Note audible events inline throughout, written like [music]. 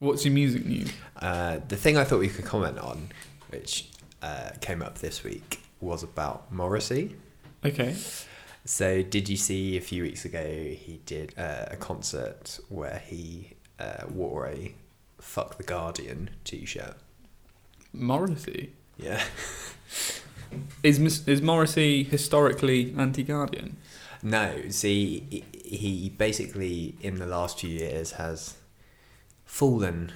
What's your music news? Uh, the thing I thought we could comment on, which uh, came up this week, was about Morrissey. Okay. So, did you see a few weeks ago he did uh, a concert where he uh, wore a "Fuck the Guardian" t-shirt? Morrissey. Yeah. [laughs] Is is Morrissey historically anti-Guardian? No, see, he- he basically in the last few years has fallen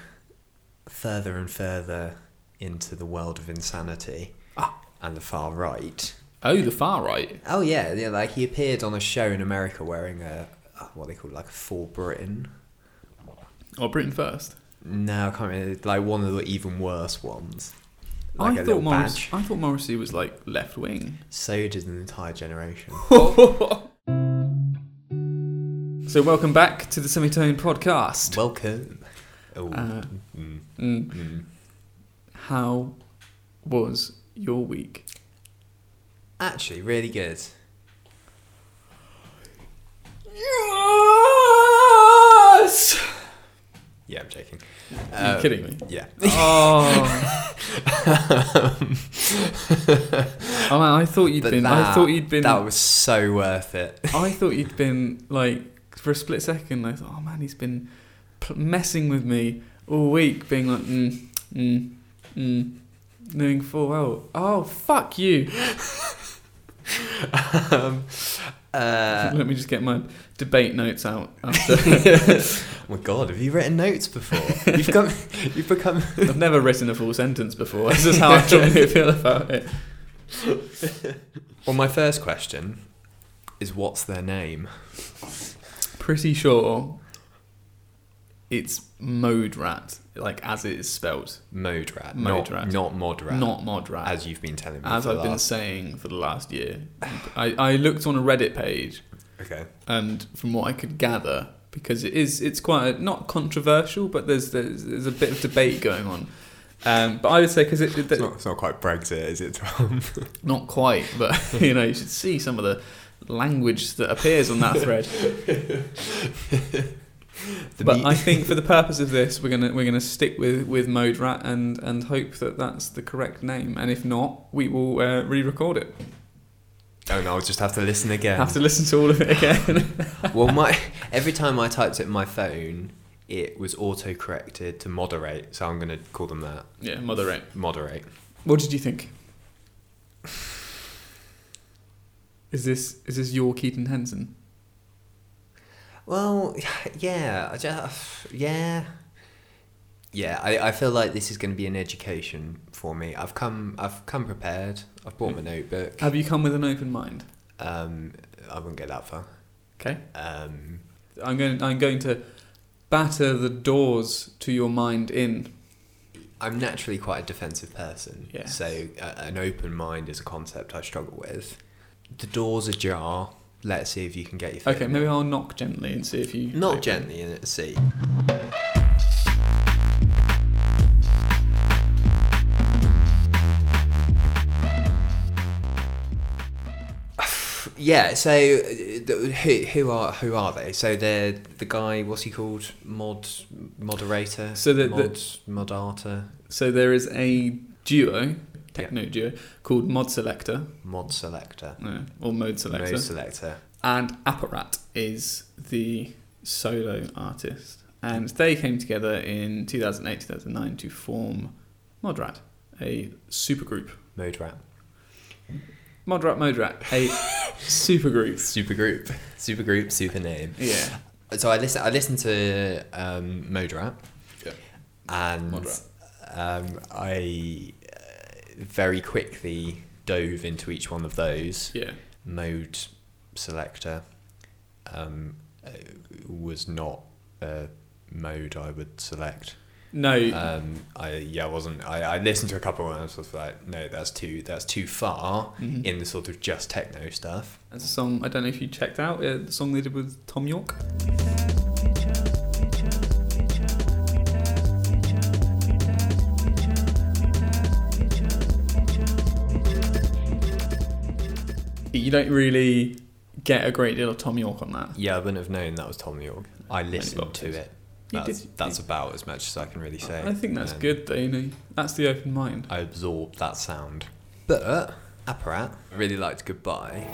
further and further into the world of insanity Ah. and the far right. Oh, the far right. Oh yeah, yeah. Like he appeared on a show in America wearing a uh, what they call like a for Britain. Or Britain First. No, I can't remember. Like one of the even worse ones. Like I thought Morris-. I thought Morrissey was like left wing. So did an entire generation. [laughs] So welcome back to the Semitone podcast. Welcome. Oh. Uh, mm, Mm, mm. how was your week? Actually, really good. Yes. Yeah, I'm joking. Are you Uh, kidding me? Yeah. [laughs] Oh, [laughs] oh man, I thought you'd been. I thought you'd been. That was so worth it. I thought you'd been like for a split second. I thought, oh man, he's been pl- messing with me all week, being like, mm, mm, mm, knowing full well. Oh fuck you! um, uh, Let me just get my debate notes out. After. [laughs] oh my god, have you written notes before? You've come, [laughs] you've become. [laughs] I've never written a full sentence before. This is how I generally feel about it. Well, my first question is, what's their name? Pretty sure it's Mode Rat, like as it is spelled, Mode rat, Mode not, rat. not mod rat, not Mod Rat. as you've been telling me. as I've the been saying for the last year. [sighs] I, I looked on a Reddit page, Okay. and from what I could gather, because it is it's quite a, not controversial, but there's, there's there's a bit of debate going on. Um, but I would say because it, it It's not, it's not quite Brexit, is it, Tom? [laughs] not quite, but [laughs] you know you should see some of the language that appears on that thread. [laughs] The but I think for the [laughs] purpose of this, we're gonna we're gonna stick with with Mode Rat and and hope that that's the correct name. And if not, we will uh, re-record it. oh no, I'll just have to listen again. Have to listen to all of it again. [laughs] [laughs] well, my every time I typed it in my phone, it was auto corrected to moderate. So I'm going to call them that. yeah, moderate. Moderate. What did you think? Is this is this your Keaton Henson? Well, [laughs] yeah, I just, [sighs] yeah, yeah. I, I feel like this is going to be an education for me. I've come I've come prepared. I've brought my notebook. Have you come with an open mind? Um, I wouldn't get that far. Okay. Um, I'm going I'm going to batter the doors to your mind in. I'm naturally quite a defensive person. Yes. So uh, an open mind is a concept I struggle with. The door's ajar. Let's see if you can get your Okay, maybe. I'll knock gently and see if you Not open. gently and. See. [sighs] Yeah, so uh, who who are who are they? So they're the guy. What's he called? Mod moderator. So the- mod moderator, So there is a duo, techno duo called Mod Selector, mod selector, uh, or Mode Selector, mode selector. and Apparat is the solo artist, and they came together in 2008 2009 to form Modrat, a supergroup. Modrat. Modrat Modrat, a supergroup. [laughs] Supergroup. Supergroup, Super name. Yeah. So I listen. I listened to um, Mode rap. Yeah. And Mod Rap. um, I very quickly dove into each one of those. Yeah. Mode selector um, uh, was not a mode I would select. No, Um, I yeah, I wasn't. I, I listened to a couple and I was sort of like, no, that's too that's too far Mhm. in the sort of just techno stuff. That's a song I don't know if you checked out uh, the song they did with Thom Yorke. You don't really get a great deal of Thom Yorke on that. Yeah, I wouldn't have known that was Thom Yorke. I listened to it. That's, did- that's about as much as I can really say. I think that's good though. You know, that's the open mind. I absorbed that sound. But Apparat I really liked Goodbye.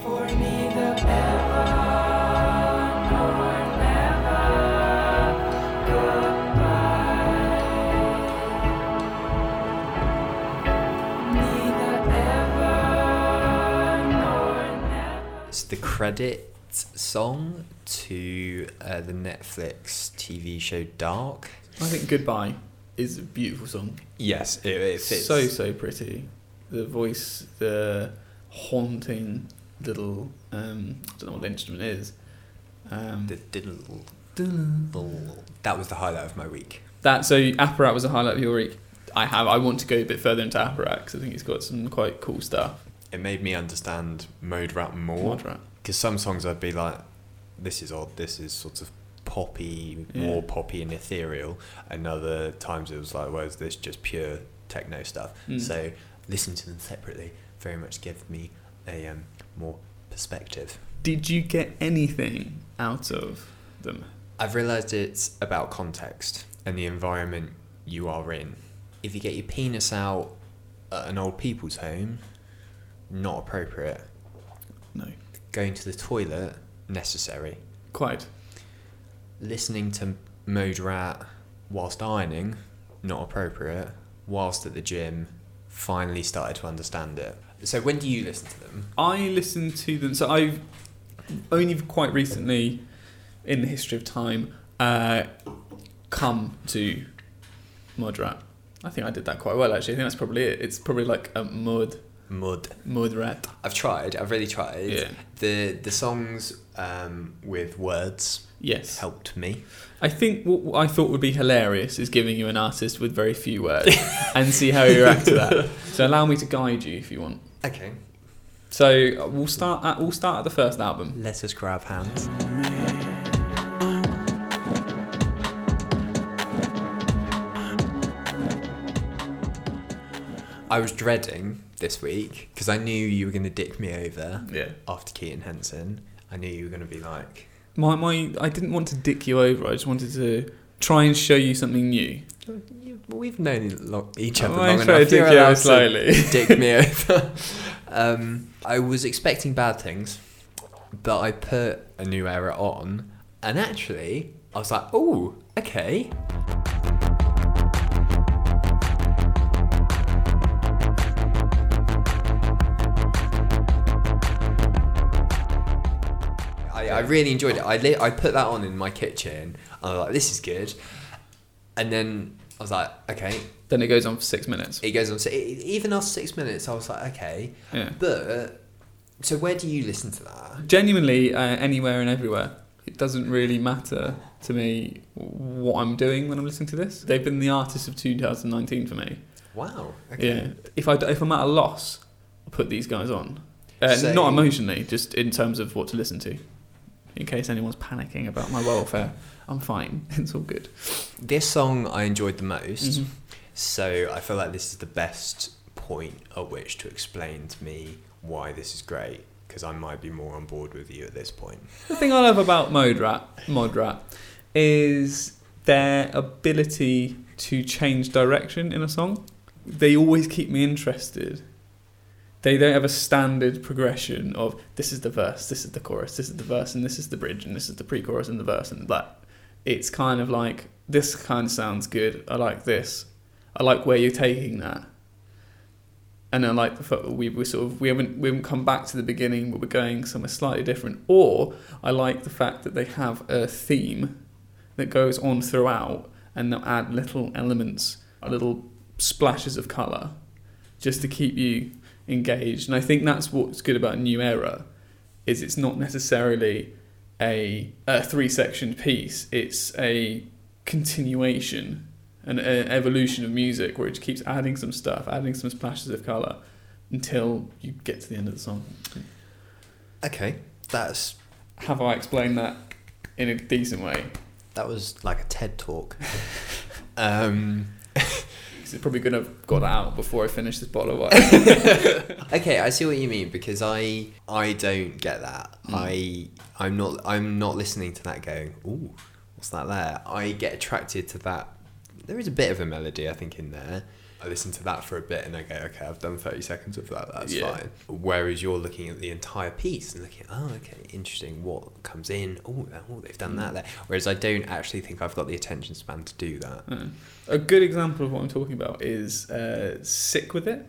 Credit song to uh, the Netflix TV show Dark. I think Goodbye is a beautiful song. Yes, it, it fits. So so pretty. The voice, the haunting little um, I don't know what the instrument is. Um, the diddle. diddle. That was the highlight of my week. that so Apparat was a highlight of your week. I have. I want to go a bit further into Apparat because I think it's got some quite cool stuff. It made me understand mode rap more. Mod rap. Because some songs I'd be like, this is odd, this is sort of poppy, Yeah. more poppy and ethereal. And other times it was like, well, is this just pure techno stuff? Mm. So listening to them separately very much gave me a um, more perspective. Did you get anything out of them? I've realised it's about context and the environment you are in. If you get your penis out at an old people's home, not appropriate. No. Going to the toilet, necessary. Quite. listening to Mode Rat whilst ironing, not appropriate. Whilst at the gym, finally started to understand it. So when do you listen to them? I listen to them. So I've only quite recently, in the history of time, uh, come to rap. I think I did that quite well actually. I think that's probably it. It's probably like a mud Mud. mud rat. I've tried. I've really tried. Yeah. The the songs um, with words Yes. helped me. I think what I thought would be hilarious is giving you an artist with very few words [laughs] and see how you react to that. So allow me to guide you if you want. Okay. So uh, we'll start at we'll start at the first album. Let us grab hands. I was dreading this week because I knew you were going to dick me over Yeah. after Keaton Henson. I knew you were going to be like, My my I didn't want to dick you over. I just wanted to try and show you something new. "You- we've known lo- each other I long try enough. to You're dick you over allowed to slowly. dick me [laughs] over. um, I was expecting bad things, but I put a new era on, and actually, I was like, oh, okay. I, I really enjoyed it. I li- I put that on in my kitchen. I was like, this is good. And then I was like, okay. Then it goes on for six minutes. It goes on. So even after six minutes, I was like, okay. Yeah. But so where do you listen to that? Genuinely, uh, anywhere and everywhere. It doesn't really matter to me what I'm doing when I'm listening to this. They've been the artists of 2019 for me. Wow. Okay. Yeah. If I if I'm at a loss, I'll put these guys on. Uh, So- not emotionally, just in terms of what to listen to. In case anyone's panicking about my welfare, I'm fine. [laughs] It's all good. This song I enjoyed the most. Mhm. So I feel like this is the best point at which to explain to me why this is great because I might be more on board with you at this point. The thing I love about Mod Rap, Mod Rap is their ability to change direction in a song. They always keep me interested. They don't have a standard progression of this is the verse, this is the chorus, this is the verse, and this is the bridge, and this is the pre-chorus and the verse, and that. It's kind of like this kind of sounds good. I like this. I like where you're taking that. And I like the fact we we sort of we haven't we haven't come back to the beginning, but we're going somewhere slightly different. Or I like the fact that they have a theme that goes on throughout, and they'll add little elements, little splashes of color, just to keep you engaged. And I think that's what's good about New Era, is it's not necessarily a, a three section piece. It's a continuation, an, an evolution of music where it just keeps adding some stuff, adding some splashes of color, until you get to the end of the song. Okay, that's Have I explained that in a decent way? that was like a TED talk. [laughs] um, 'Cause it's probably gonna have got out before I finish this bottle of wine. [laughs] okay, I see what you mean because I I don't get that. Mm. I I'm not I'm not listening to that going. Ooh, what's that there? I get attracted to that. There is a bit of a melody, I think, in there. I listen to that for a bit and I go, okay, I've done 30 seconds of that, that's Yeah. fine. Whereas you're looking at the entire piece and looking, oh, okay, interesting, what comes in? Oh, oh they've done Mm. that there. Whereas I don't actually think I've got the attention span to do that. Uh, a good example of what I'm talking about is uh, "Sick with It."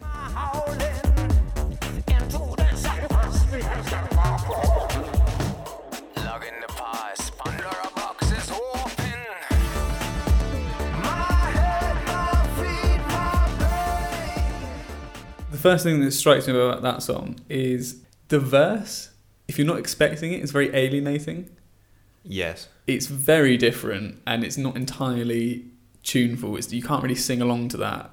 First thing that strikes me about that song is the verse. If you're not expecting it, it's very alienating. Yes. It's very different, and it's not entirely tuneful. It's, you can't really sing along to that.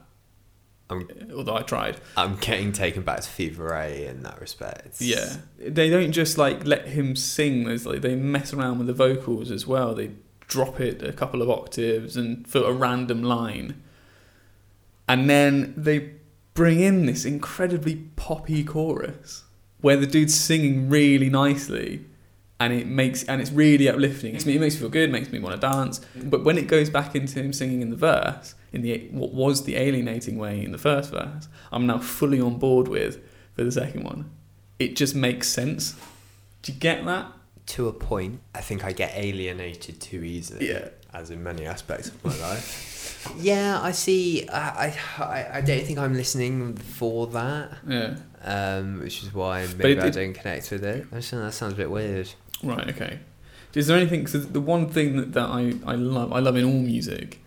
I'm, Although I tried. I'm getting taken back to Fever Ray in that respect. Yeah, they don't just like let him sing. There's like they mess around with the vocals as well. They drop it a couple of octaves and for a random line, and then they bring in this incredibly poppy chorus where the dude's singing really nicely, and it makes and it's really uplifting. It makes me feel good. Makes me want to dance. Mm. But when it goes back into him singing in the verse, in the what was the alienating way in the first verse, I'm now fully on board with for the second one. It just makes sense. Do you get that? To a point, I think I get alienated too easily. Yeah. As in many aspects of my life. Yeah, I see. I, I, I don't think I'm listening for that. Yeah. um, which is why maybe it- I don't connect with it. I just think that sounds a bit weird. Right. Okay. Is there anything? Cause the one thing that, that I, I love I love in all music,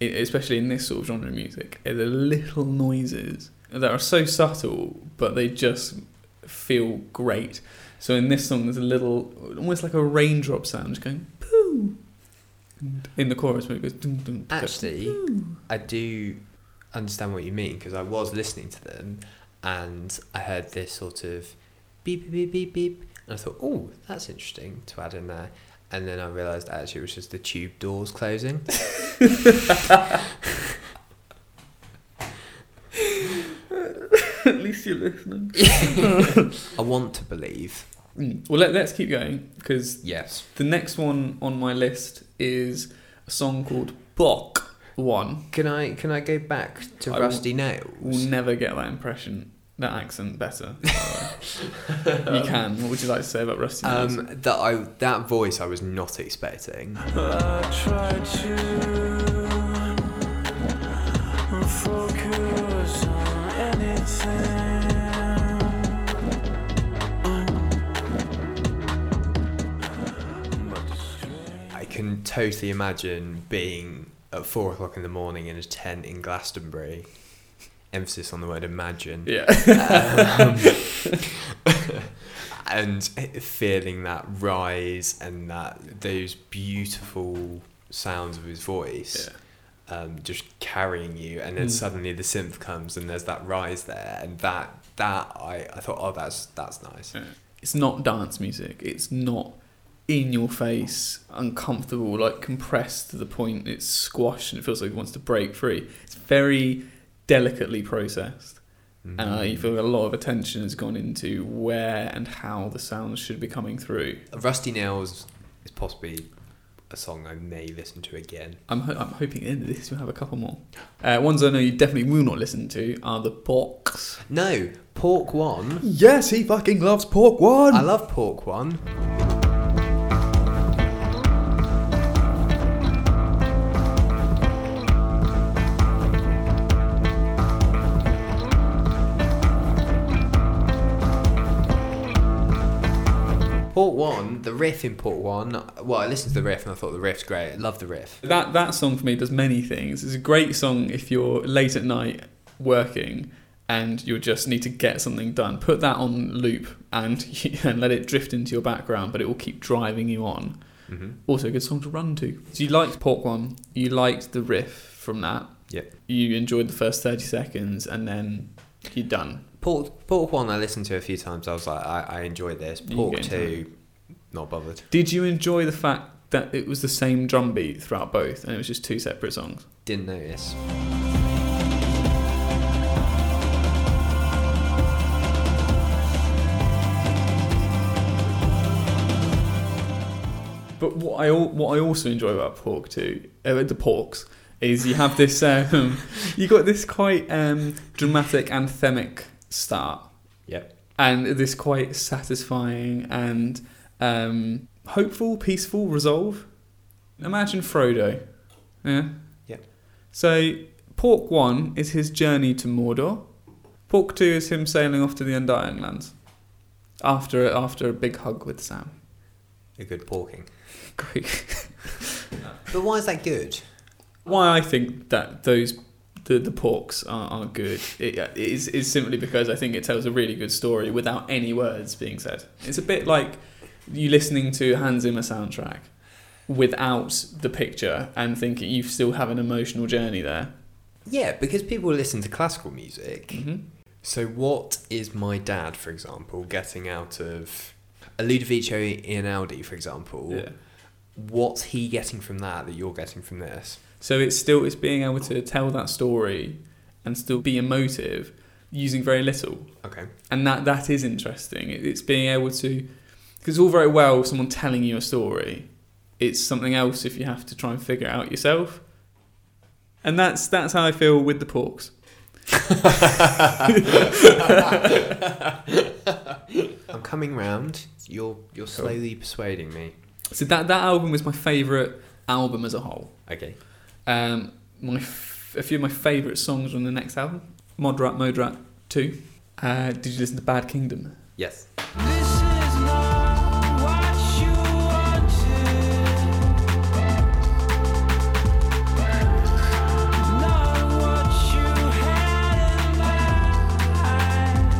especially in this sort of genre of music, are the little noises that are so subtle, but they just feel great. So in this song, there's a little, almost like a raindrop sound, just going. In the chorus, when it goes. Dum, dum, it Actually, "Poo." I do understand what you mean because I was listening to them and I heard this sort of beep beep beep beep beep, and I thought, oh, that's interesting to add in there. And then I realised actually it was just the tube doors closing. [laughs] At least you're listening. [laughs] I want to believe. Mm. Well, let, let's keep going because Yes. The next one on my list is a song called Bok One. Can I can I go back to I will- Rusty Nails? We'll never get that impression, that accent better. by the way. you can. What would you like to say about Rusty Nails? Um, that I that voice I was not expecting. I totally imagine being at four o'clock in the morning in a tent in Glastonbury. Emphasis on the word imagine. yeah. Um, [laughs] and feeling that rise and that those beautiful sounds of his voice um, just carrying you and then Mm. suddenly the synth comes and there's that rise there and that that I, I thought oh that's that's nice Yeah. It's not dance music. It's not in your face, uncomfortable, like compressed to the point it's squashed and it feels like it wants to break free. It's very delicately processed. and I you feel a lot of attention has gone into where and how the sounds should be coming through. Rusty Nails is possibly a song I may listen to again I'm, ho- I'm hoping in this we'll have a couple more. Uh, ones I know you definitely will not listen to are the Box. no Pork One Yes, he fucking loves Pork One. I love Pork One Port One, the riff in Port One. Well, I listened to the riff and I thought the riff's great. I love the riff. that that song for me does many things. It's a great song if you're late at night working and you just need to get something done. Put that on loop and [laughs] and let it drift into your background, but it will keep driving you on. Mm-hmm. Also, a good song to run to. So you liked Pork One. You liked the riff from that. Yep. You enjoyed the first thirty seconds, and then you're done. Port Port One, I listened to a few times. I was like, I, I enjoyed this. Pork Two, not bothered. Did you enjoy the fact that it was the same drum beat throughout both, and it was just two separate songs? Didn't notice. But what I what I also enjoy about pork too, uh, the porks, is you have this [laughs] um, you got this quite um, dramatic anthemic start. Yep. And this quite satisfying and um, hopeful, peaceful resolve. Imagine Frodo. Yeah. Yep. So Pork One is his journey to Mordor. Pork Two is him sailing off to the Undying Lands. After after a big hug with Sam. A good porking. [laughs] Great. But why is that good? Why I think that those the, the porks are, are good it, it is is simply because I think it tells a really good story without any words being said. It's a bit like you listening to Hans Zimmer soundtrack without the picture and thinking you still have an emotional journey there. Yeah, because people listen to classical music. hmm So, what is my dad, for example, getting out of a Ludovico Einaudi, for example? Yeah. What's he getting from that that you're getting from this? So it's still it's being able to tell that story and still be emotive using very little. Okay. and that that is interesting. It's being able to because it's all very well someone telling you a story. It's something else if you have to try and figure it out yourself. And that's that's how I feel with the porks. [laughs] I'm coming round. You're you're Cool. slowly persuading me. So that that album was my favourite album as a whole. Okay. Um, my f- a few of my favourite songs on the next album, Modrat Modrat Two. Uh, did you listen to Bad Kingdom? Yes. This is not what you wanted. Not what you had in mind.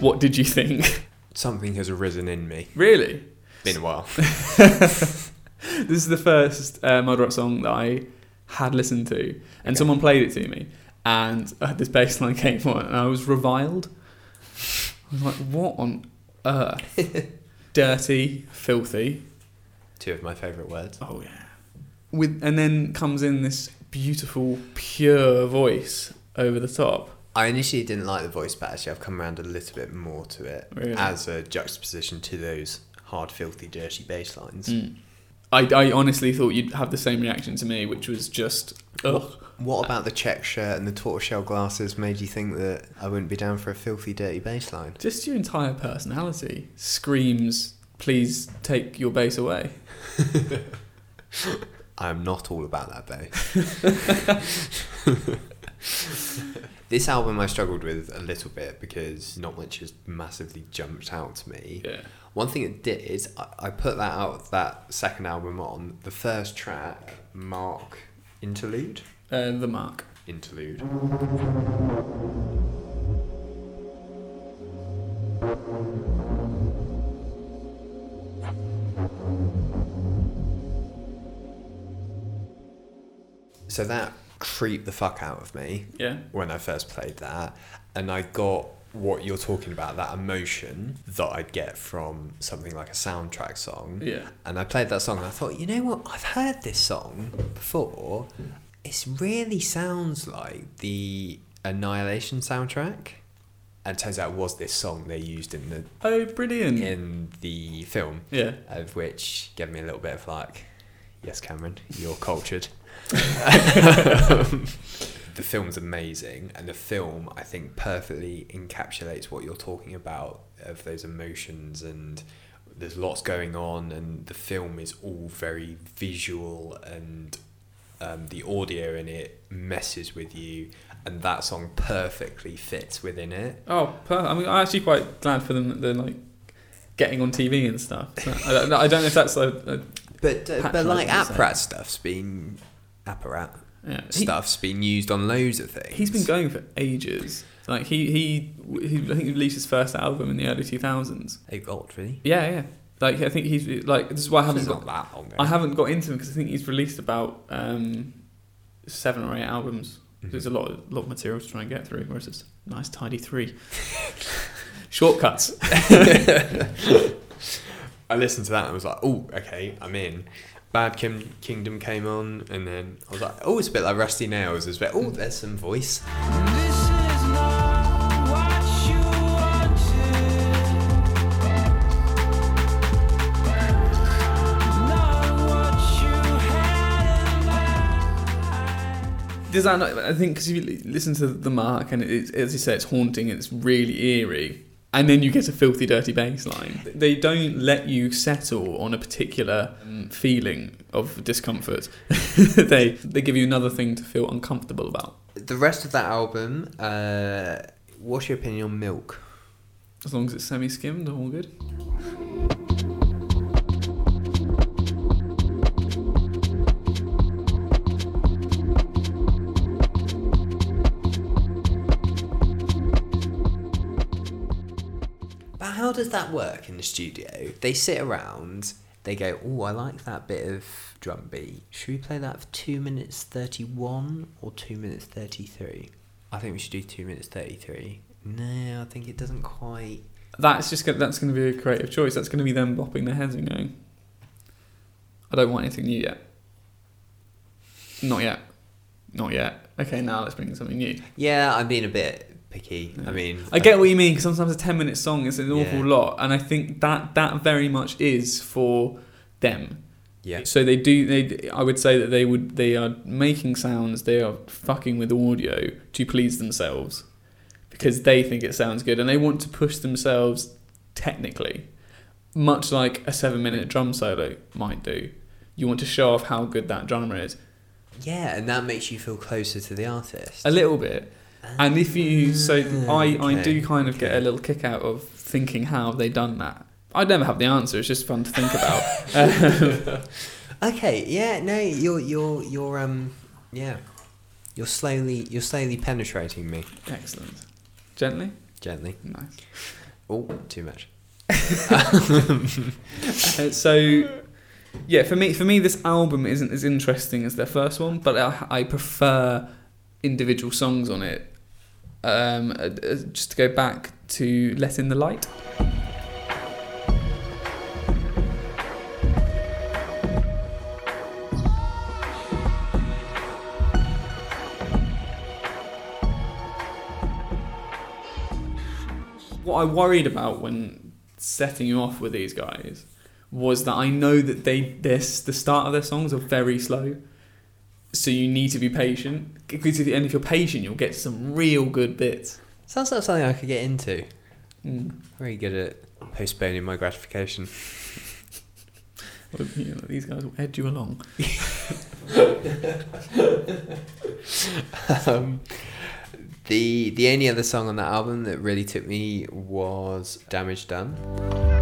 What did you think? Something has arisen in me. really? Been a while. [laughs] [laughs] This is the first uh, Moderate song that I had listened to, and Okay. someone played it to me, and uh, this bass line came [laughs] on, and I was reviled. I was like, "What on earth? [laughs] Dirty, filthy." Two of my favourite words. Oh yeah. With and then comes in this beautiful, pure voice over the top. I initially didn't like the voice, but actually I've come around a little bit more to it Really? as a juxtaposition to those hard, filthy, dirty bass lines. Mm. I, I honestly thought you'd have the same reaction to me, which was just ugh. What about the check shirt and the tortoiseshell glasses made you think that I wouldn't be down for a filthy, dirty bass line? Just your entire personality screams, "Please take your bass away." [laughs] I'm not all about that bass. [laughs] [laughs] this album I struggled with a little bit because not much has massively jumped out to me. Yeah. One thing it did is I, I put that out that second album on the first track, Mark Interlude. Uh, the mark. Interlude. So that creeped the fuck out of me Yeah. when I first played that, and I got what you're talking about that emotion that I'd get from something like a soundtrack song. Yeah. And I played that song and I thought, you know what? I've heard this song before. It really sounds like the Annihilation soundtrack. And it turns out it was this song they used in the Oh, brilliant. in the film, Yeah. of which gave me a little bit of like, yes, Cameron, you're cultured. The film's amazing, and the film I think perfectly encapsulates what you're talking about of those emotions and there's lots going on, and the film is all very visual and um, the audio in it messes with you, and that song perfectly fits within it. Oh, per- I mean, I'm actually quite glad for them that they're like getting on TV and stuff. I, don't, I don't know if that's a, a But uh, but like Patronising, so- stuff's been apparat yeah. He- stuff's been used on loads of things. He's been going for ages. Like he, he, he I think he released his first album in the early 2000s. Oh God, really? Yeah, yeah. Like I think he's like this is why I haven't got, that long ago. I haven't got into him because I think he's released about um, seven or eight albums. Mhm. There's a lot, of, lot of material to try and get through. Whereas it's nice tidy three. [laughs] Shortcuts. [laughs] I listened to that and I was like, oh, okay, I'm in. Bad Kim- Kingdom came on, and then I was like, oh, it's a bit like Rusty Nails. It's a bit, oh, there's some voice. does that not, I think because if you listen to the mark and it's as you say, it's haunting. It's really eerie and then you get a filthy, dirty bass line. They don't let you settle on a particular um, feeling of discomfort. [laughs] they they give you another thing to feel uncomfortable about. The rest of that album, uh, what's your opinion on Milk? As long as it's semi-skimmed, all good. How does that work in the studio? They sit around, they go, "Oh, I like that bit of drum beat. Should we play that for two minutes thirty-one or two minutes thirty-three? I think we should do two minutes thirty-three. No, I think it doesn't quite. That's just gonna, that's going to be a creative choice. That's going to be them bopping their heads and going, "I don't want anything new yet. Not yet, not yet. Okay, now let's bring in something new." Yeah, I'm being a bit picky. Yeah. I mean, I get what you mean because sometimes a ten minute song is an awful Yeah. lot, and I think that that very much is for them. Yeah, So they do. They I would say that they would they are making sounds. They are fucking with audio to please themselves because they think it sounds good and they want to push themselves technically, much like a seven minute drum solo might do. You want to show off how good that drummer is yeah, and that makes you feel closer to the artist. a little bit. And if you so I I do kind of get a little kick out of thinking how have they done that. I'd never have the answer. It's just fun to think about. Um, [laughs] [laughs] Okay, yeah, no, you're you're you're um yeah. You're slowly you're slowly penetrating me excellent. Gently, gently. nice. Oh, too much. [laughs] Uh, so yeah, for me, for me, this album isn't as interesting as their first one, but I, I prefer individual songs on it. Um, uh, uh, just to go back to "Let in the Light." What I worried about when setting you off with these guys was that I know that they this the start of their songs are very slow, so you need to be patient. Because if, and if you're patient, you'll get some real good bits. Sounds like something I could get into. Mm. Very good at postponing my gratification. Well, you know, these guys will edge you along. [laughs] um, the the only other song on that album that really took me was "Damage Done."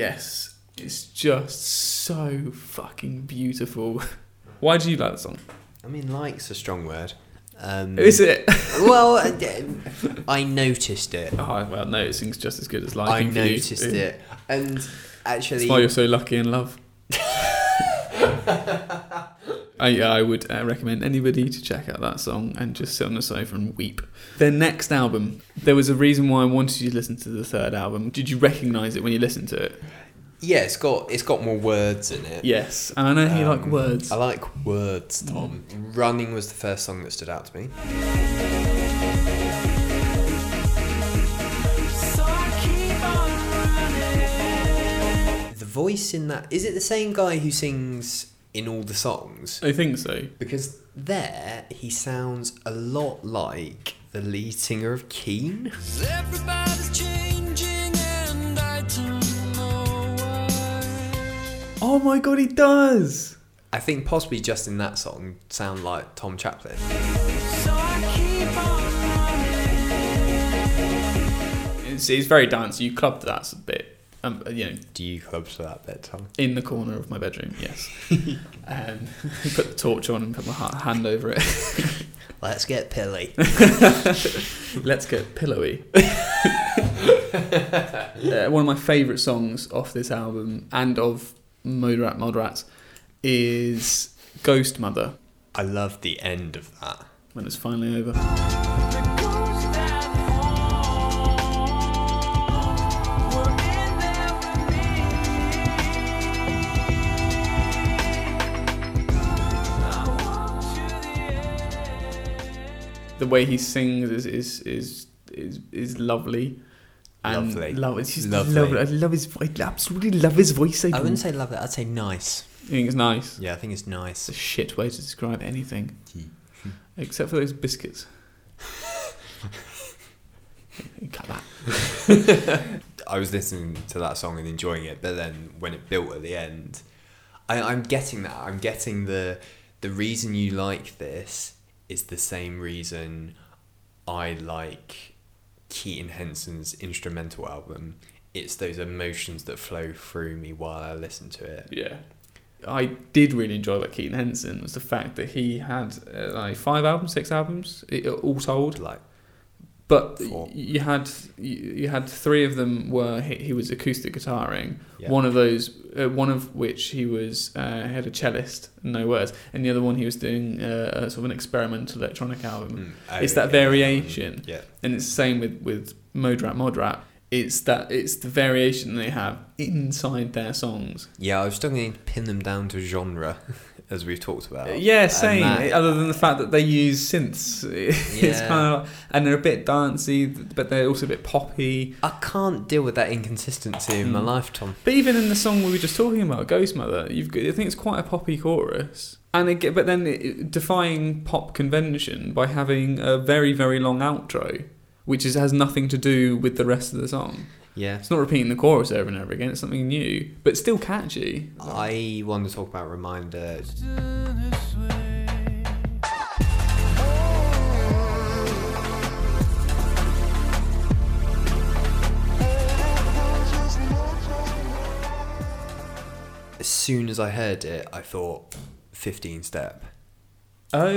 Yes, it's just so fucking beautiful. [laughs] Why do you like the song? I mean, like's a strong word. Um, Is it? [laughs] well, I, I noticed it. Oh, well, noticing's just as good as I liking. you. noticed it, and actually, That's why you're so lucky in love. [laughs] I, I would uh, recommend anybody to check out that song and just sit on the sofa and weep. Their next album, there was a reason why I wanted you to listen to the third album. Did you recognise it when you listened to it? yeah, it's got it's got more words in it. Yes, and I know you like Um, words. I like words, Tom. Running was the first song that stood out to me. So I keep on running. The voice in that is it the same guy who sings in all the songs? I think so. Because there he sounds a lot like the lead singer of Keane. Everybody's changing and I don't know why. Oh my god, he does. I think possibly just in that song sound like Tom Chaplin. So I keep on. It's, it's very dancey. You clubbed that a bit. Um, you know, Do you clubs to that bit, Tom? in the corner of my bedroom. Yes. [laughs] um, [laughs] put the torch on and put my hand over it. Let's get pilly. Let's get pillowy. [laughs] uh, one of my favourite songs off this album and of Moderat Moderats is Ghost Mother I love the end of that. when it's finally over. The the way he sings is is is is, is lovely. And Lovely. Love, it's just Lovely. lovely. I love his voice. I absolutely love his voice. I wouldn't say love it. I'd say nice. I think it's nice. Yeah, I think it's It's nice. a shit way to describe anything, except for those biscuits. [laughs] Cut that. [laughs] I was listening to that song and enjoying it, but then when it built at the end, I, I'm getting that. I'm getting the the reason you like this is the same reason I like Keaton Henson's instrumental album. It's those emotions that flow through me while I listen to it. Yeah. I did really enjoy about Keaton Henson was the fact that he had uh, like five albums, six albums, i- all told. Like, But Four. you had you had three of them were he, he was acoustic guitaring. Yeah. One of those, uh, one of which he was uh, had a cellist, no words, and the other one he was doing uh, a sort of an experimental electronic album. mm, It's that okay. variation. Yeah. And it's the same with with Modrap Modrap. It's that it's the variation they have inside their songs. Yeah, I was struggling to pin them down to genre, [laughs] as we've talked about. Uh, Yeah, same. that- Other than the fact that they use synths, [laughs] it's Yeah. kind of and they're a bit dancey, but they're also a bit poppy. I can't deal with that inconsistency in my Mm. life, Tom. But even in the song we were just talking about, Ghost Mother, you've got, I think it's quite a poppy chorus, and it, but then it, defying pop convention by having a very very long outro, which is has nothing to do with the rest of the song. Yeah. It's not repeating the chorus over and over again. It's something new, but still catchy. I want to talk about Reminder. As soon as I heard it, I thought 15 step. Oh,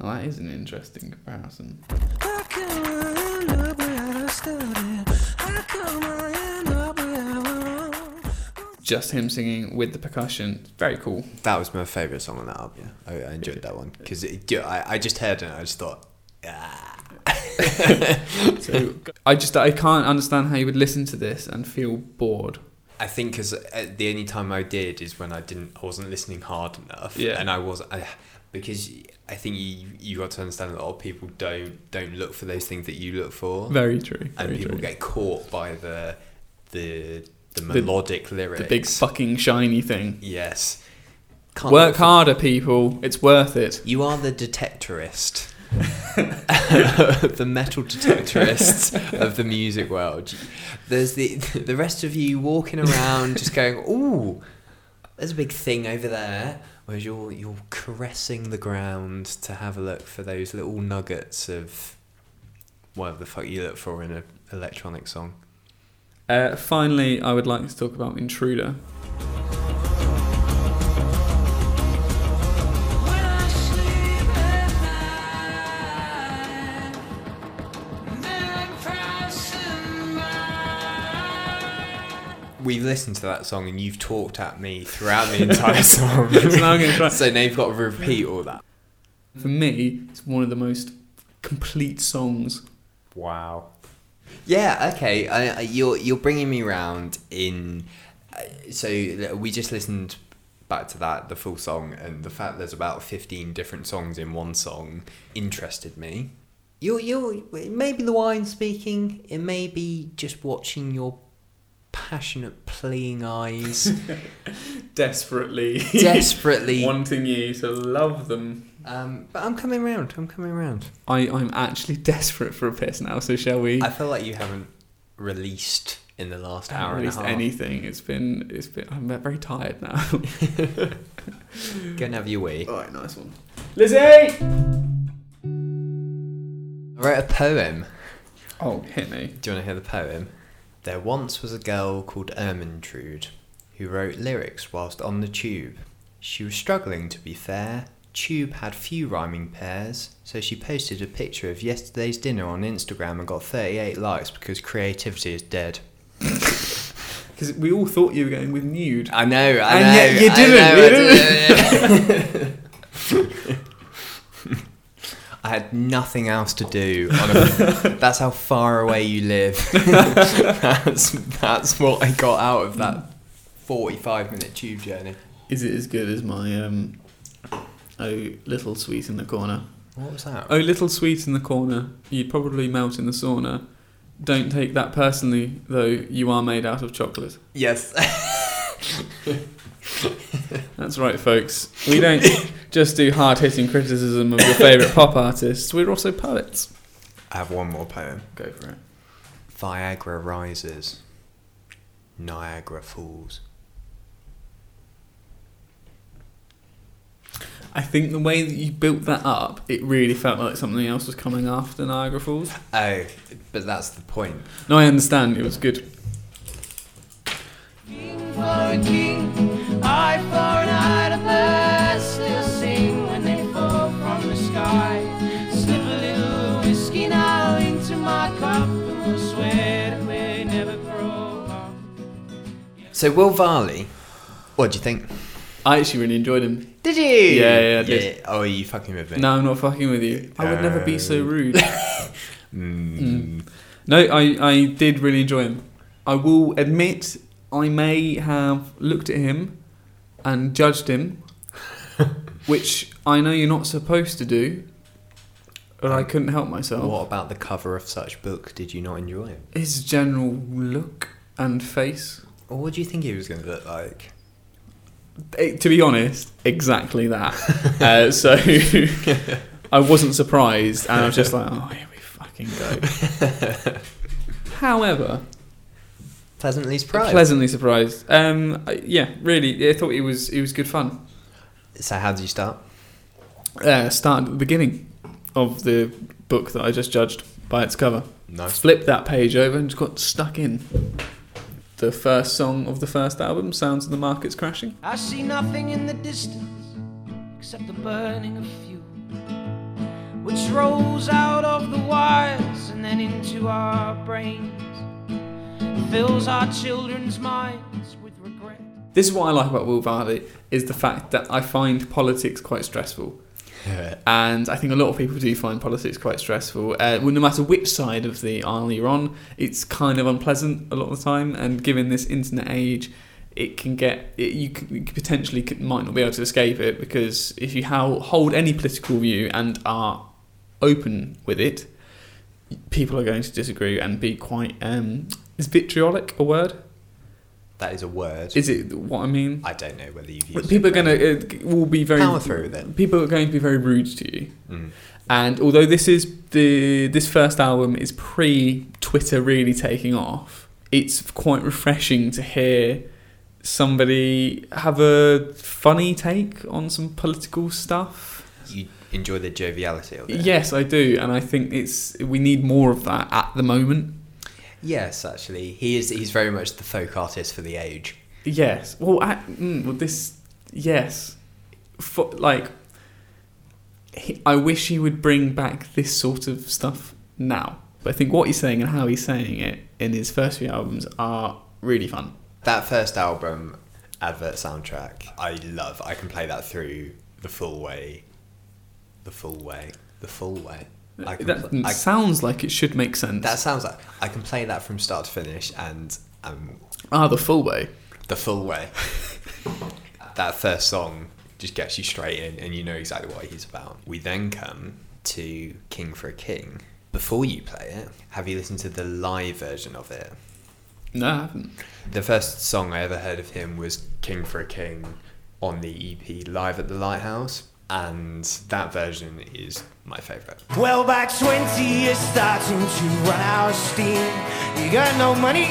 well, that is an interesting comparison. Just him singing with the percussion. Very cool. That was my favourite song on that album. Yeah, I, I enjoyed that one because I, I just heard it and I just thought, ah. [laughs] So I just I can't understand how you would listen to this and feel bored. I think because the only time I did is when I didn't, I wasn't listening hard enough. Yeah. And I was, I, because I think you you got to understand that a lot of people don't don't look for those things that you look for, Very true. and Very people true. get caught by the the the The- melodic lyrics. the big fucking shiny thing. yes. Can't Work for- harder, people. It's worth it. You are the detectorist. [laughs] [laughs] the metal detectorist of the music world. There's the the rest of you walking around just going, "Ooh, there's a big thing over there." Whereas you're you're caressing the ground to have a look for those little nuggets of whatever the fuck you look for in an electronic song. Uh, finally, I would like to talk about Intruder. We've listened to that song and you've talked at me throughout the entire [laughs] song. So now I'm gonna try- so now you've got to repeat all that. For me, it's one of the most complete songs. Wow. Yeah. Okay. I, you're you're bringing me round in. Uh, so we just listened back to that the full song and the fact there's about fifteen different songs in one song interested me. You're you're it may be the wine speaking. It may be just watching your passionate pleading eyes [laughs] Desperately, desperately. [laughs] wanting you to love them. Um, but I'm coming round. I'm coming round. I, I'm actually [laughs] desperate for a piss now, so shall we? I feel like you haven't released in the last hour haven't and a half. anything. It's been, it's been. I'm very tired now. Go and have your wee. All right, nice one. Lizzie. I wrote a poem. Oh, hit me. Do you want to hear the poem? There once was a girl called Ermintrude who wrote lyrics whilst on the tube. She was struggling to be fair. Tube had few rhyming pairs, so she posted a picture of yesterday's dinner on Instagram and got 38 likes because creativity is dead. Because we all thought you were going with nude. I know, I And know. yet you I didn't, know, you I did. [laughs] [laughs] I had nothing else to do. On a, [laughs] that's how far away you live. [laughs] that's that's what I got out of that forty-five minute tube journey. Is it as good as my um, oh little sweet in the corner? What was that? Oh, little sweet in the corner. You'd probably melt in the sauna. Don't take that personally, though. You are made out of chocolate. Yes. [laughs] That's right, folks. We don't [coughs] just do hard hitting criticism of your favourite pop artists, we're also poets. I have one more poem. Go for it. Viagra rises. Niagara falls. I think the way that you built that up, it really felt like something else was coming after Niagara Falls. Oh, but that's the point. No, I understand. It was good. King for king, eye for an eye, the birds still sing when they fall from the sky. Slip a little whiskey now into my cup, and we'll swear that we never grow up. So Will Varley, what do you think? I actually really enjoyed him. Did you? Yeah, yeah, I did. Oh, are you fucking with me? No, I'm not fucking with you. I would never be so rude. [laughs] Mm. No, I, I did really enjoy him. I will admit I may have looked at him and judged him, [laughs] which I know you're not supposed to do, but I couldn't help myself. What about the cover of such book did you not enjoy? It? His general look and face. Or what do you think he was going to look like? Eh, to be honest, exactly that. [laughs] uh, so [laughs] I wasn't surprised, and I was just like, oh, here we fucking go. However, Pleasantly surprised. pleasantly surprised. Um, yeah, really, I thought it was it was good fun. So how did you start? Uh, started at the beginning of the book that I just judged by its cover. Nice. Flipped that page over and just got stuck in. The first song of the first album, "Sounds of the Markets Crashing." I see nothing in the distance except the burning of fuel, which rolls out of the wires and then into our brains, fills our children's minds with regret. This is what I like about Will Varley is the fact that I find politics quite stressful. and I think a lot of people do find politics quite stressful. Uh, well, no matter which side of the aisle you're on, it's kind of unpleasant a lot of the time. And given this internet age, it can get it, you, can, you potentially could, might not be able to escape it because if you ho- hold any political view and are open with it, people are going to disagree and be quite. Um, is vitriolic a word? That is a word. Is it what I mean? I don't know whether you've used people are going to will be very Power through it. People are going to be very rude to you. Mm. And although this is the this first album is pre Twitter really taking off, it's quite refreshing to hear somebody have a funny take on some political stuff. You enjoy the joviality of it. Yes, I do, and I think it's we need more of that at the moment. Yes, actually, he is. He's very much the folk artist for the age. Yes. Well, I, mm, well this yes, For, like he, I wish he would bring back this sort of stuff now. But I think what he's saying and how he's saying it in his first few albums are really fun. That first album, advert soundtrack, I love. I can play that through the full way, the full way, the full way. I can That I- sounds like it should make sense. That sounds like I can play that from start to finish, and um, ah, the full way. the full way. [laughs] that first song just gets you straight in, and you know exactly what he's about. We then come to King for a King. Before you play it, have you listened to the live version of it? No, I haven't. The first song I ever heard of him was King for a King on the EP Live at the Lighthouse, and that version is my favourite. Well, by 20, you're starting to run out of steam. You got no money,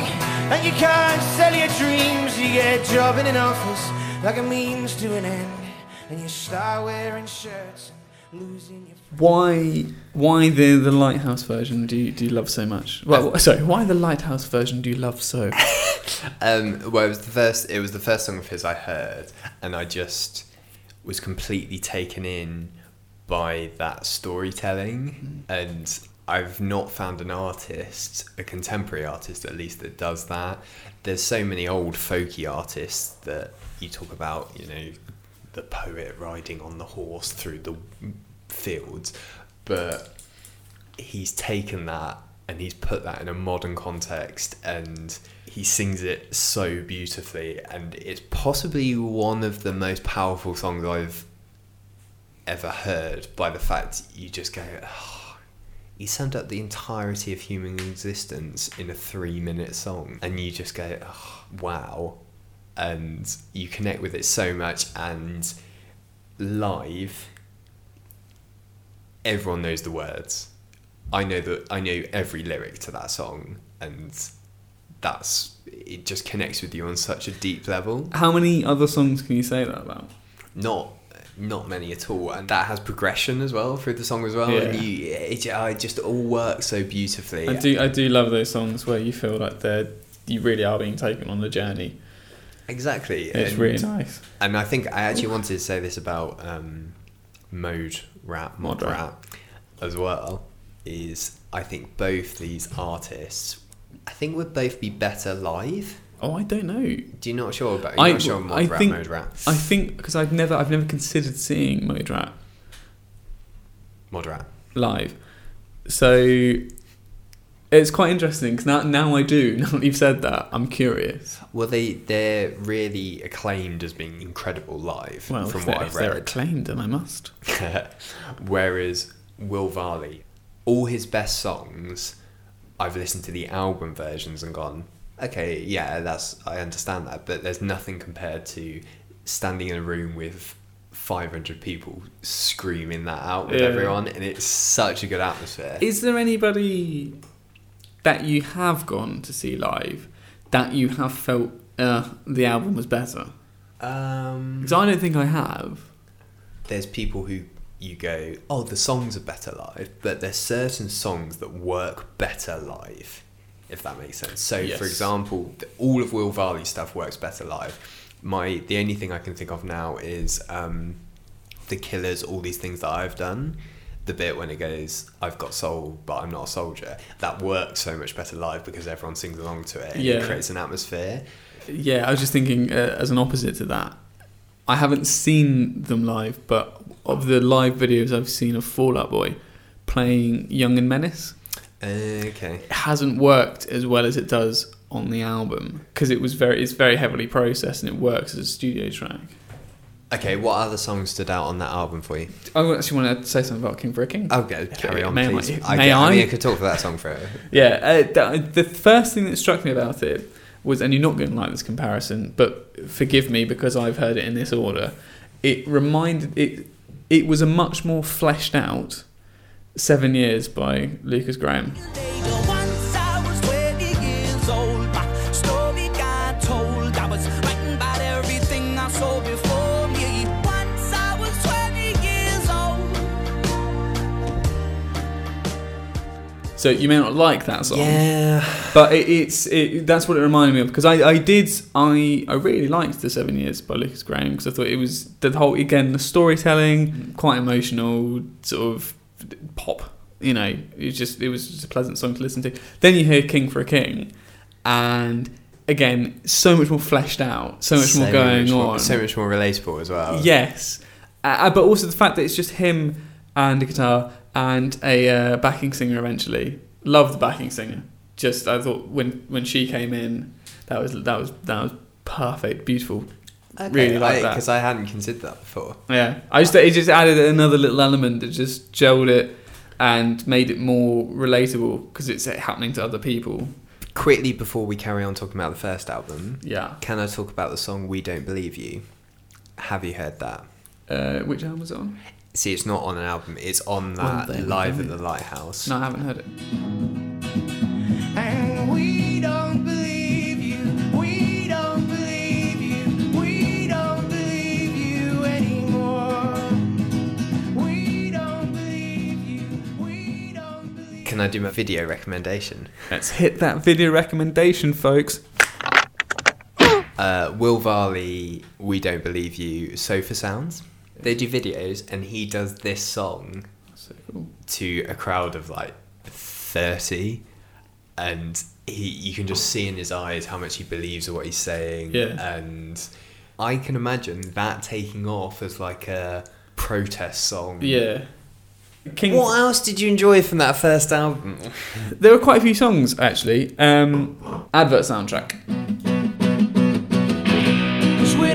and you can't sell your dreams. You get a job in an office like a means to an end, and you start wearing shirts and losing your. Why, why the the lighthouse version do you, do you love so much? Well, sorry, why the lighthouse version do you love so? [laughs] Um, well, it was the first. It was the first song of his I heard, and I just was completely taken in by that storytelling. Mm-hmm. And I've not found an artist, a contemporary artist at least, that does that. There's so many old folky artists that you talk about. You know, the poet riding on the horse through the fields, but he's taken that and he's put that in a modern context and he sings it so beautifully and it's possibly one of the most powerful songs I've ever heard by the fact you just go, oh, he summed up the entirety of human existence in a three minute song, and you just go, oh, wow. And you connect with it so much, and live, everyone knows the words. I know that I know every lyric to that song, and that's it. Just connects with you on such a deep level. How many other songs can you say that about? Not not many at all, and that has progression as well through the song as well. And Yeah. you, it, it just all works so beautifully. I do I do love those songs where you feel like they're you really are being taken on the journey. Exactly, It's and, really nice. And I think I actually wanted to say this about um, mode rap, mod, Mod rap. rap. as well. Is I think both these artists, I think we'd both be better live. Oh, I don't know. Do you not sure about? You're I- not sure mod I rap, think- mode rap, I think because I've never I've never considered seeing Mode Rap mod rap. live, so it's quite interesting because now now I do. [laughs] Now that you've said that, I'm curious. Well, they they're really acclaimed as being incredible live. Well, from if, what I've if they're read. acclaimed, then I must. [laughs] Whereas Will Varley, all his best songs, I've listened to the album versions and gone, okay, yeah, that's I understand that, but there's nothing compared to standing in a room with 500 people screaming that out with Yeah. everyone, and it's such a good atmosphere. Is there anybody that you have gone to see live that you have felt uh, the album was better? um, Because I don't think I have. there's people who you go, oh, the songs are better live, but there's certain songs that work better live, if that makes sense. So, Yes. for example, all of Will Varley stuff works better live. My the only thing I can think of now is um, the Killers. All these things that I've done. The bit when it goes, "I've got soul, but I'm not a soldier." That works so much better live because everyone sings along to it. and Yeah. It creates an atmosphere. Yeah, I was just thinking uh, as an opposite to that. I haven't seen them live, but of the live videos I've seen of Fall Out Boy playing Young and Menace, Okay. it hasn't worked as well as it does on the album because it was very it's very heavily processed and it works as a studio track. Okay. What other songs stood out on that album for you? I actually want to say something about King for a King. Oh, go carry on, May I- please. may I, I? mean, I could talk for that song for. [laughs] Yeah, uh, th- the first thing that struck me about it was, and you're not going to like this comparison, but forgive me because I've heard it in this order. It reminded it. It was a much more fleshed out Seven Years by Lukas Graham. So you may not like that song, Yeah. but it, it's it, that's what it reminded me of because I, I did I I really liked the Seven Years by Lukas Graham because I thought it was the whole again the storytelling quite emotional sort of pop you know it was just it was just a pleasant song to listen to. Then you hear King for a King, and again so much more fleshed out, so much more going much on. so much more relatable as well. Yes, uh, but also the fact that it's just him and a guitar and a uh, backing singer. Eventually, love the backing singer. Just I thought when when she came in, that was that was that was perfect, beautiful. Okay, Really like that. because I hadn't considered that before. Yeah, I just it just added another little element that just gelled it and made it more relatable because it's happening to other people. Quickly before we carry on talking about the first album, Yeah. can I talk about the song "We Don't Believe You"? Have you heard that? Uh, which album was it on? See, it's not on an album. It's on that there we live go. at the Lighthouse. No, I haven't heard it. And we don't believe you, we don't believe you, we don't believe you anymore. We don't believe you, we don't believe Can I do my video recommendation? Let's hit that video recommendation, folks. Uh, Will Varley, "We Don't Believe You," Sofar Sounds. They do videos, and he does this song So cool. to a crowd of like 30 and he you can just see in his eyes how much he believes of what he's saying Yeah. and i can imagine that taking off as like a protest song Yeah. King. what else did you enjoy from that first album There were quite a few songs actually. Um, advert soundtrack.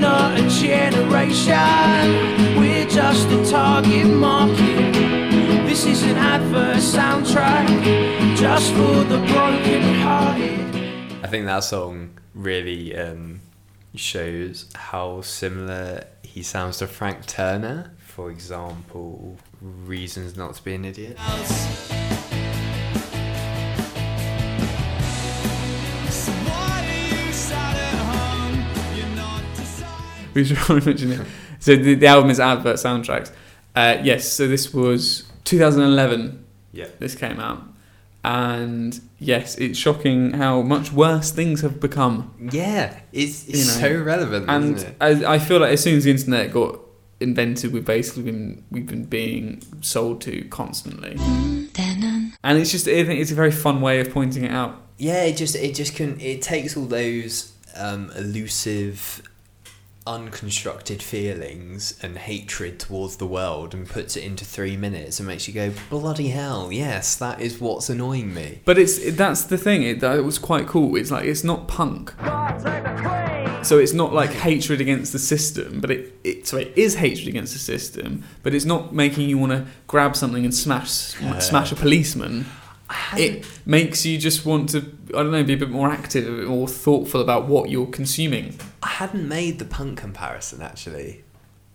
Not a generation, we're just a target market. This is an adverse soundtrack just for the broken hearted. I think that song really um, shows how similar he sounds to Frank Turner. For example, Reasons Not to Be an Idiot. We should mention it. So the, the album is Advert Soundtracks. Uh, yes, so this was 2011 Yeah. this came out. And yes, it's shocking how much worse things have become. Yeah, it's, it's You know, so relevant, And isn't it? I, I feel like as soon as the internet got invented, we've basically been we've been being sold to constantly. And it's just I think it's a very fun way of pointing it out. Yeah, it just it just can it takes all those um, elusive, unconstructed feelings and hatred towards the world and puts it into three minutes and makes you go bloody hell. Yes, that is what's annoying me. But it's it, that's the thing. It, that was quite cool. It's like it's not punk. So it's not like hatred against the system, but it, it so it is hatred against the system, but it's not making you want to grab something and smash Yeah. [laughs] smash a policeman. Um, it makes you just want to I don't know be a bit more active, a bit more thoughtful about what you're consuming. I hadn't made the punk comparison actually.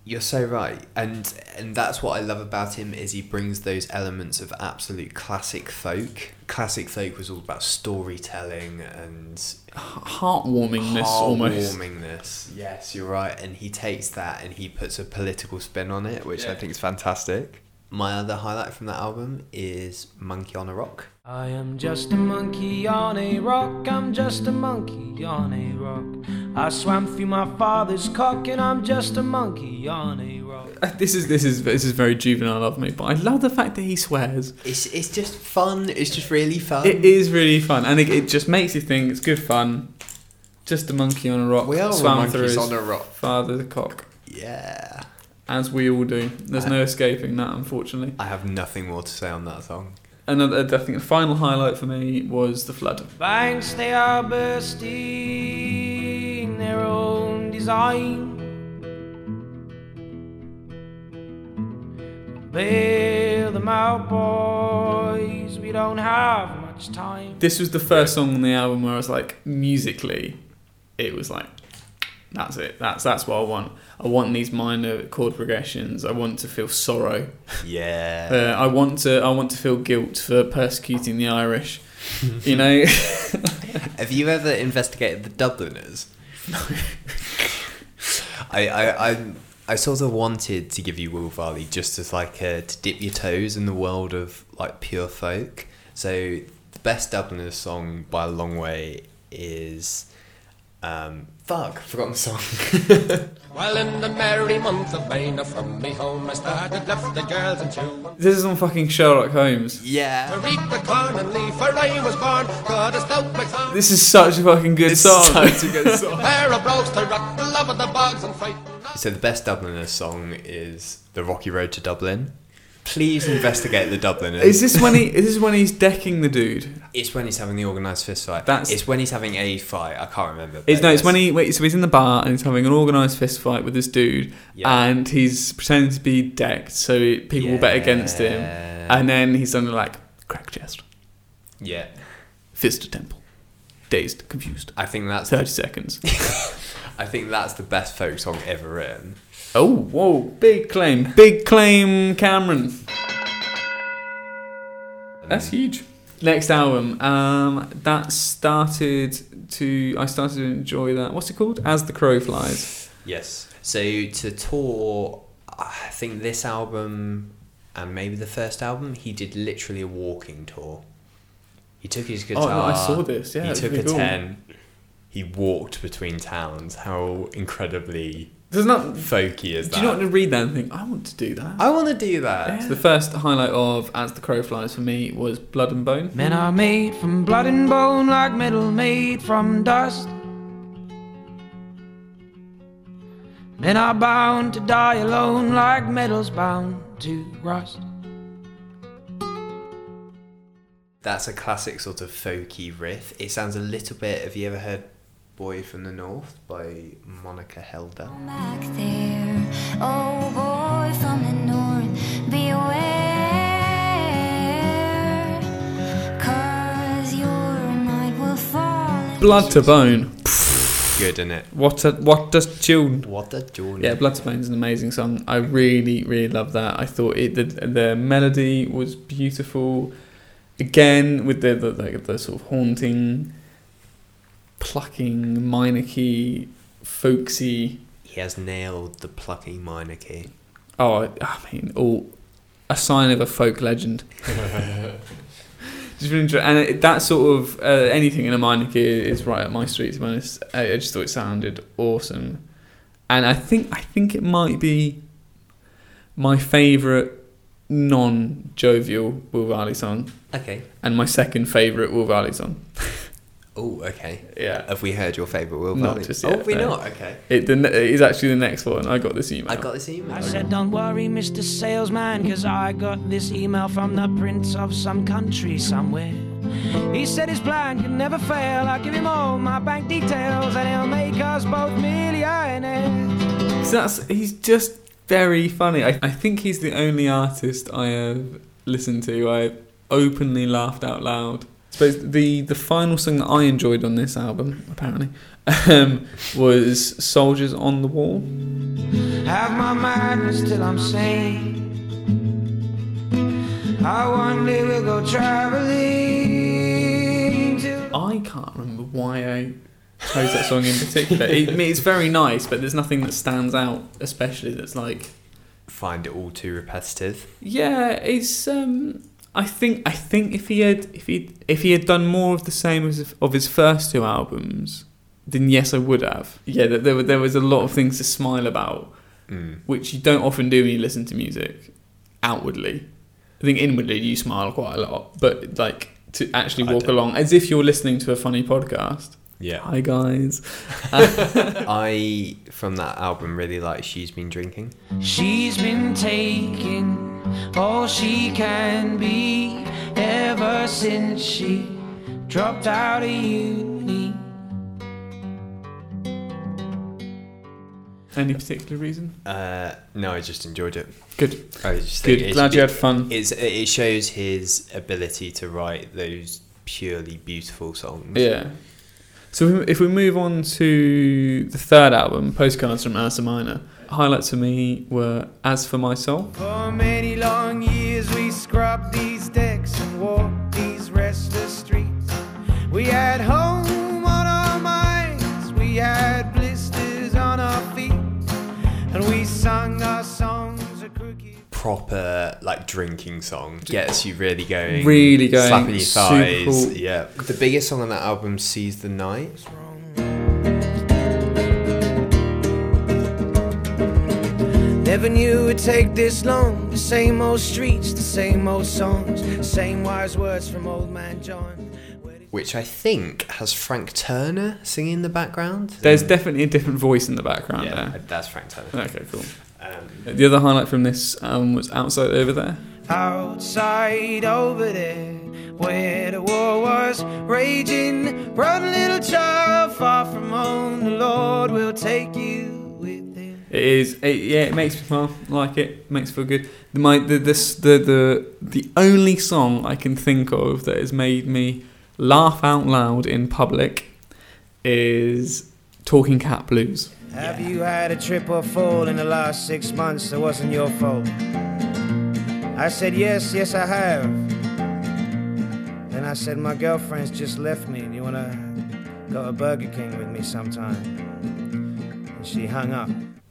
You're so right, and and that's what I love about him is he brings those elements of absolute classic folk. Classic folk was all about storytelling and Heartwarmingness almost. Heartwarmingness. Yes, you're right. And he takes that and he puts a political spin on it, which I think is fantastic. My other highlight from that album is Monkey on a Rock. I am just a monkey on a rock, I'm just a monkey on a rock. I swam through my father's cock and I'm just a monkey on a rock. [laughs] This is this is this is very juvenile of me, but I love the fact that he swears. It's it's just fun. It's just really fun. It is really fun, and it, it just makes you think it's good fun. Just a monkey on a rock. We are swam monkeys through his on a rock. father's cock, Yeah. As we all do. There's no escaping that, unfortunately. I have nothing more to say on that song. Another, I think, the final highlight for me was the flood. Banks they are bursting their own design. Bail them out, boys. We don't have much time. This was the first song on the album where I was like, musically, it was like, that's it. That's that's what I want. I want these minor chord progressions. I want to feel sorrow. Yeah. Uh, I want to. I want to feel guilt for persecuting the Irish. you know. [laughs] Have you ever investigated the Dubliners? I, I, I, I sort of wanted to give you Will Varley just as like a, to dip your toes in the world of like pure folk. So the best Dubliners song by a long way is, um, fuck, forgotten the song. [laughs] Well, in the merry month of May, now from me home I started, left the girls and two. this is on fucking Sherlock Holmes. yeah. To reap the corn and leaf, for I was born, got a stout McSong. This is such a fucking good song. such a [laughs] good song. Pair of brogues to rock the love of the bogs and fight. So the best Dubliners song is "The Rocky Road to Dublin." Please investigate the Dubliners. Is this when he? Is this when he's decking the dude? It's when he's having the organised fist fight. That's- it's when he's having a fight. I can't remember. It's no. It's when he. Wait, so he's in the bar and he's having an organised fist fight with this dude, Yeah. and he's pretending to be decked so people will bet against him, Yeah. and then he's suddenly like crack chest, Yeah, fist to temple, dazed, confused. I think that's. Thirty seconds. [laughs] I think that's the best folk song ever written. Oh, whoa! Big claim, big claim, Cameron. That's huge. Next album, um, that started to I started to enjoy that. What's it called? As the Crow Flies. Yes. So to tour, I think this album and maybe the first album, he did literally a walking tour. He took his Oh, guitar. no, I saw this, yeah, he took really a cool. ten. He walked between towns. How incredibly There's not. folky is Do that? you not want to read that and think I want to do that? I want to do that. So the first highlight of As the Crow Flies for me was Blood and Bone. Men are made from blood and bone, like metal made from dust. Men are bound to die alone, like metal's bound to rust. That's a classic sort of folky riff. It sounds a little bit. Have you ever heard "Boy from the North" by Monica Heldal? back there. Oh boy, boy from the north, beware. Cause your night will fall. Blood to Bone. Good, isn't it? What a what does tune? What a journey. Yeah, Blood to Bone is an amazing song. I really, really love that. I thought it the the melody was beautiful. Again, with the the, like, the sort of haunting, plucking minor key, folksy. He has nailed the plucking minor key. Oh, I- I mean, all a sign of a folk legend. [laughs] Just really enjoy, and it, that sort of uh, anything in a minor key is right up my street. To be honest, I, I just thought it sounded awesome, and I think I think it might be my favourite non-jovial Will Varley song, Okay. and my second favourite Will Varley song. [laughs] Oh, okay. Yeah, Have we heard your favourite Will Not Varley? just Oh, yet, have we no. not? Okay. it, the, it is actually the next one. I got this email. I got this email. I said, Don't worry, Mr. Salesman, cause I got this email from the prince of some country somewhere. He said his plan can never fail. I'll give him all my bank details and he'll make us both millionaires. So that's he's just very funny. I, I think he's the only artist I have listened to. I openly laughed out loud. I suppose the the final song that I enjoyed on this album, apparently, um, was "Soldiers on the Wall." Have my madness till I'm sane. I one day will go traveling to. I can't remember why I chose that song in particular. It, it's very nice, but there's nothing that stands out, especially that's like Find it all too repetitive. Yeah, it's. Um, I think. I think if he had, if he, if he had done more of the same as of his first two albums, then yes, I would have. Yeah, there were there was a lot of things to smile about, Mm. which you don't often do when you listen to music outwardly. I think inwardly you smile quite a lot, but like to actually walk along as if you're listening to a funny podcast. Yeah. Hi guys. [laughs] I, from that album, really like She's Been Drinking. She's been taking all she can be ever since she dropped out of uni. Any particular reason? Uh, no, I just enjoyed it. Good. I just Good. it's- Glad you had fun. It's, it shows his ability to write those purely beautiful songs. Yeah. So if we- if we move on to the third album, Postcards from Ursa Minor, highlights for me were As for My Soul. For many long years we scrubbed these decks and walked these restless streets. We had home on our minds, we had blisters on our feet, and we sung our songs of crooked. Proper like drinking song gets you really going, Really going, slapping your super thighs. cool. Yeah, the biggest song on that album, "Seize the Night." Never knew it'd take this long. The same old streets, the same old songs, same wise words from old man John. Which I think has Frank Turner singing in the background. There's definitely a different voice in the background yeah, that's Frank Turner. Okay, cool. Um, The other highlight from this album was Outside Over There. Outside over there, where the war was raging, brought a little child, far from home. The Lord will take you with him. It is, it, yeah, it makes me smile. Like it, makes me feel good. The, my, the, this, the, the, the only song I can think of that has made me laugh out loud in public is Talking Cat Blues. Have you had a trip or fall in the last six months that wasn't your fault? I said, Yes, yes, I have. Then I said, My girlfriend's just left me. Do you want to go to Burger King with me sometime? And she hung up.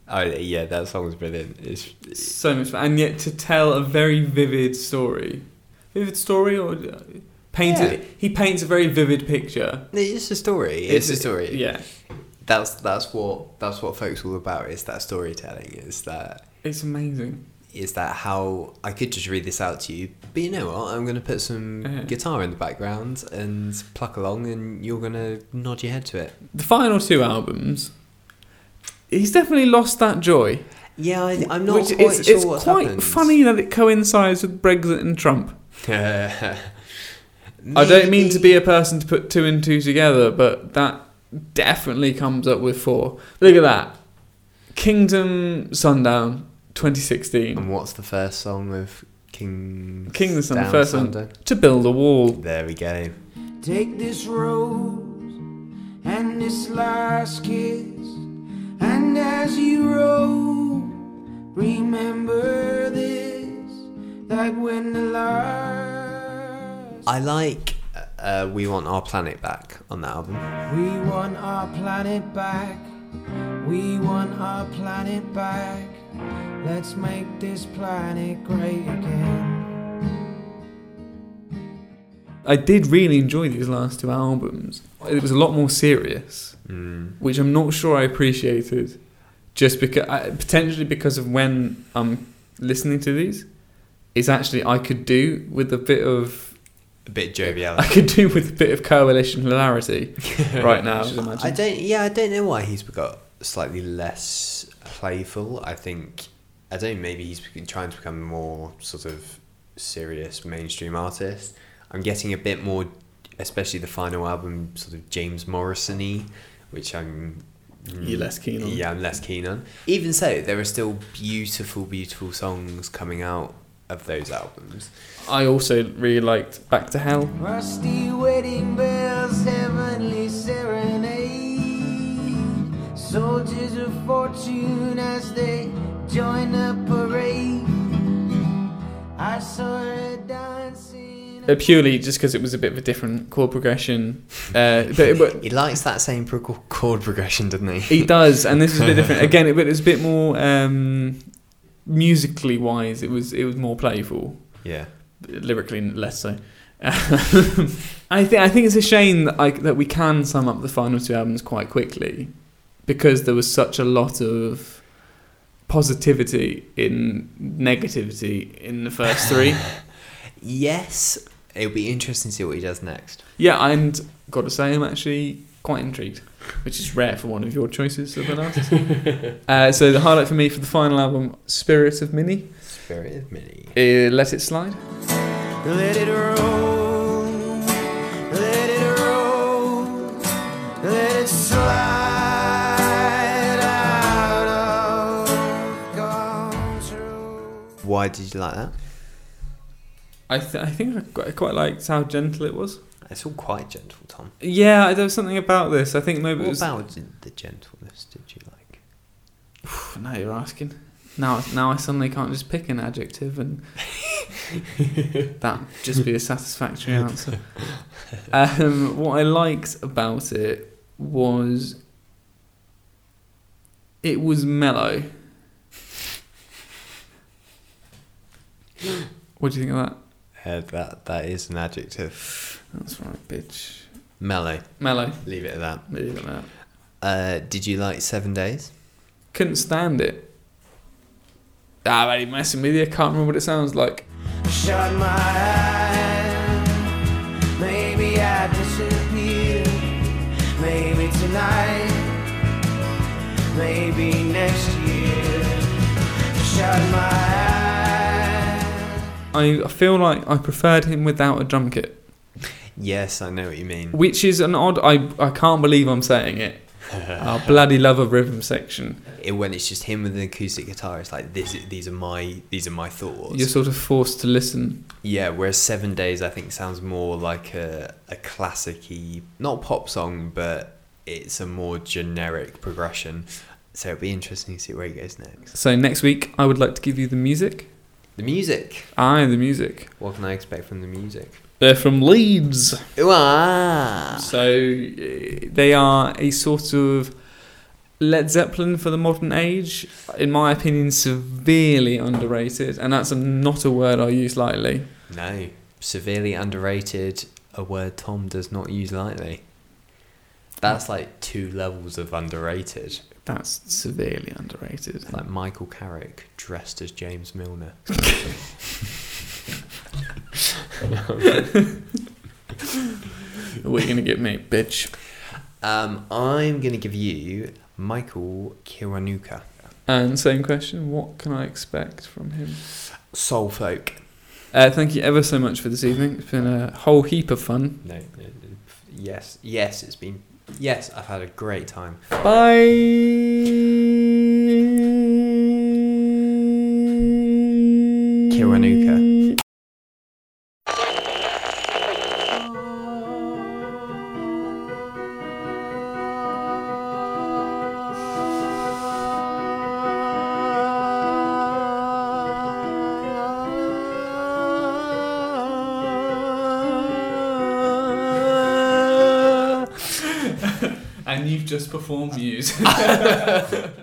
Oh yeah, that song's brilliant. It's, so much fun. and yet to tell a very vivid story vivid story or uh, paint Yeah. he paints a very vivid picture it's a story. It's, a story. yeah That's that's what that's what folks all about. Is that storytelling? Is that it's amazing is that how I could just read this out to you, but you know what? I'm going to put some Yeah. guitar in the background and pluck along, and you're going to nod your head to it. the final two albums he's definitely lost that joy Yeah, I, I'm not which quite it's, sure it's what's quite happened. funny that it coincides with brexit and trump [laughs] I don't mean to be a person to put two and two together, but that definitely comes up with four. Look at that. Kingdom Sundown 2016. And what's the first song of King? King the Sun, the Down first one. To build a wall. There we go. Take this rose and this last kiss, and as you roll, remember this, like when the last. I like uh, "We Want Our Planet Back" on that album. We want our planet back. We want our planet back. Let's make this planet great again. I did really enjoy these last two albums. It was a lot more serious, Mm. which I'm not sure I appreciated. Just because, potentially because of when I'm listening to these, it's actually I could do with a bit of A bit jovial. I could do with a bit of coalition hilarity [laughs] right now. I. I don't. Yeah, I don't know why he's got slightly less playful. I think I don't. Maybe he's trying to become a more sort of serious mainstream artist. I'm getting a bit more, especially the final album, sort of James Morrison-y, which I'm. You're less keen on. Yeah, I'm less keen on. Even so, there are still beautiful, beautiful songs coming out of those albums. I also really liked Back to Hell. Rusty wedding bells, heavenly serenade. Soldiers of fortune as they join the parade. I saw her dancing. Uh, purely just because it was a bit of a different chord progression. Uh, but, but [laughs] He likes that same pro- chord progression, doesn't he? he does, and this is a bit different. [laughs] Again, it, but it was a bit more um, musically wise. It was it was more playful. Yeah. lyrically less so. [laughs] I think I think it's a shame that I, that we can sum up the final two albums quite quickly because there was such a lot of positivity in negativity in the first three. Yes, it'll be interesting to see what he does next. yeah, and got to say I'm actually quite intrigued, which is rare for one of your choices of an artist. [laughs] uh, so the highlight for me for the final album, Spirit of Minnie. Spirit of Minnie. uh, Let It Slide. Let it roll, let it roll, let it slide out of control. Why did you like that? I, th- I think I quite, I quite liked how gentle it was. It's all quite gentle, Tom. Yeah, there was something about this. I think maybe it What was. about the gentleness did you like? now you're asking. Now, now I suddenly can't just pick an adjective and [laughs] that just be a satisfactory [laughs] answer. Um, what I liked about it was it was mellow. [gasps] What do you think of that? Uh, that that is an adjective. That's right, bitch. Mellow. Mellow. Leave it at that. Leave it at that. Uh, did you like Seven Days? Couldn't stand it. Ah, I'm only messing with you. Can't remember what it sounds like. Shut my eyes. I feel like I preferred him without a drum kit, Yes, I know what you mean. which is an odd. I I can't believe I'm saying it. [laughs] I bloody love a rhythm section. It, when it's just him with an acoustic guitar, it's like this. These are my these are my thoughts. You're sort of forced to listen. Yeah, whereas Seven Days, I think, sounds more like a, a classic-y, not pop song, but it's a more generic progression. So it'll be interesting to see where he goes next. So next week, I would like to give you the music. The music. Aye, the music. What can I expect from the music? They're from Leeds. Ooh, ah. So uh, they are a sort of Led Zeppelin for the modern age. In my opinion, severely underrated, and that's not a word I use lightly. No, severely underrated. A word Tom does not use lightly. That's like two levels of underrated. That's severely underrated. It's like Michael Carrick dressed as James Milner. [laughs] What are you gonna get me, bitch? Um, I'm gonna give you Michael Kiwanuka. And same question: What can I expect from him? Soul folk. Uh, thank you ever so much for this evening. It's been a whole heap of fun. No, no, no, yes, yes, it's been. Yes, I've had a great time. Bye. Kiranuka. You've just performed Muse. [laughs] [laughs]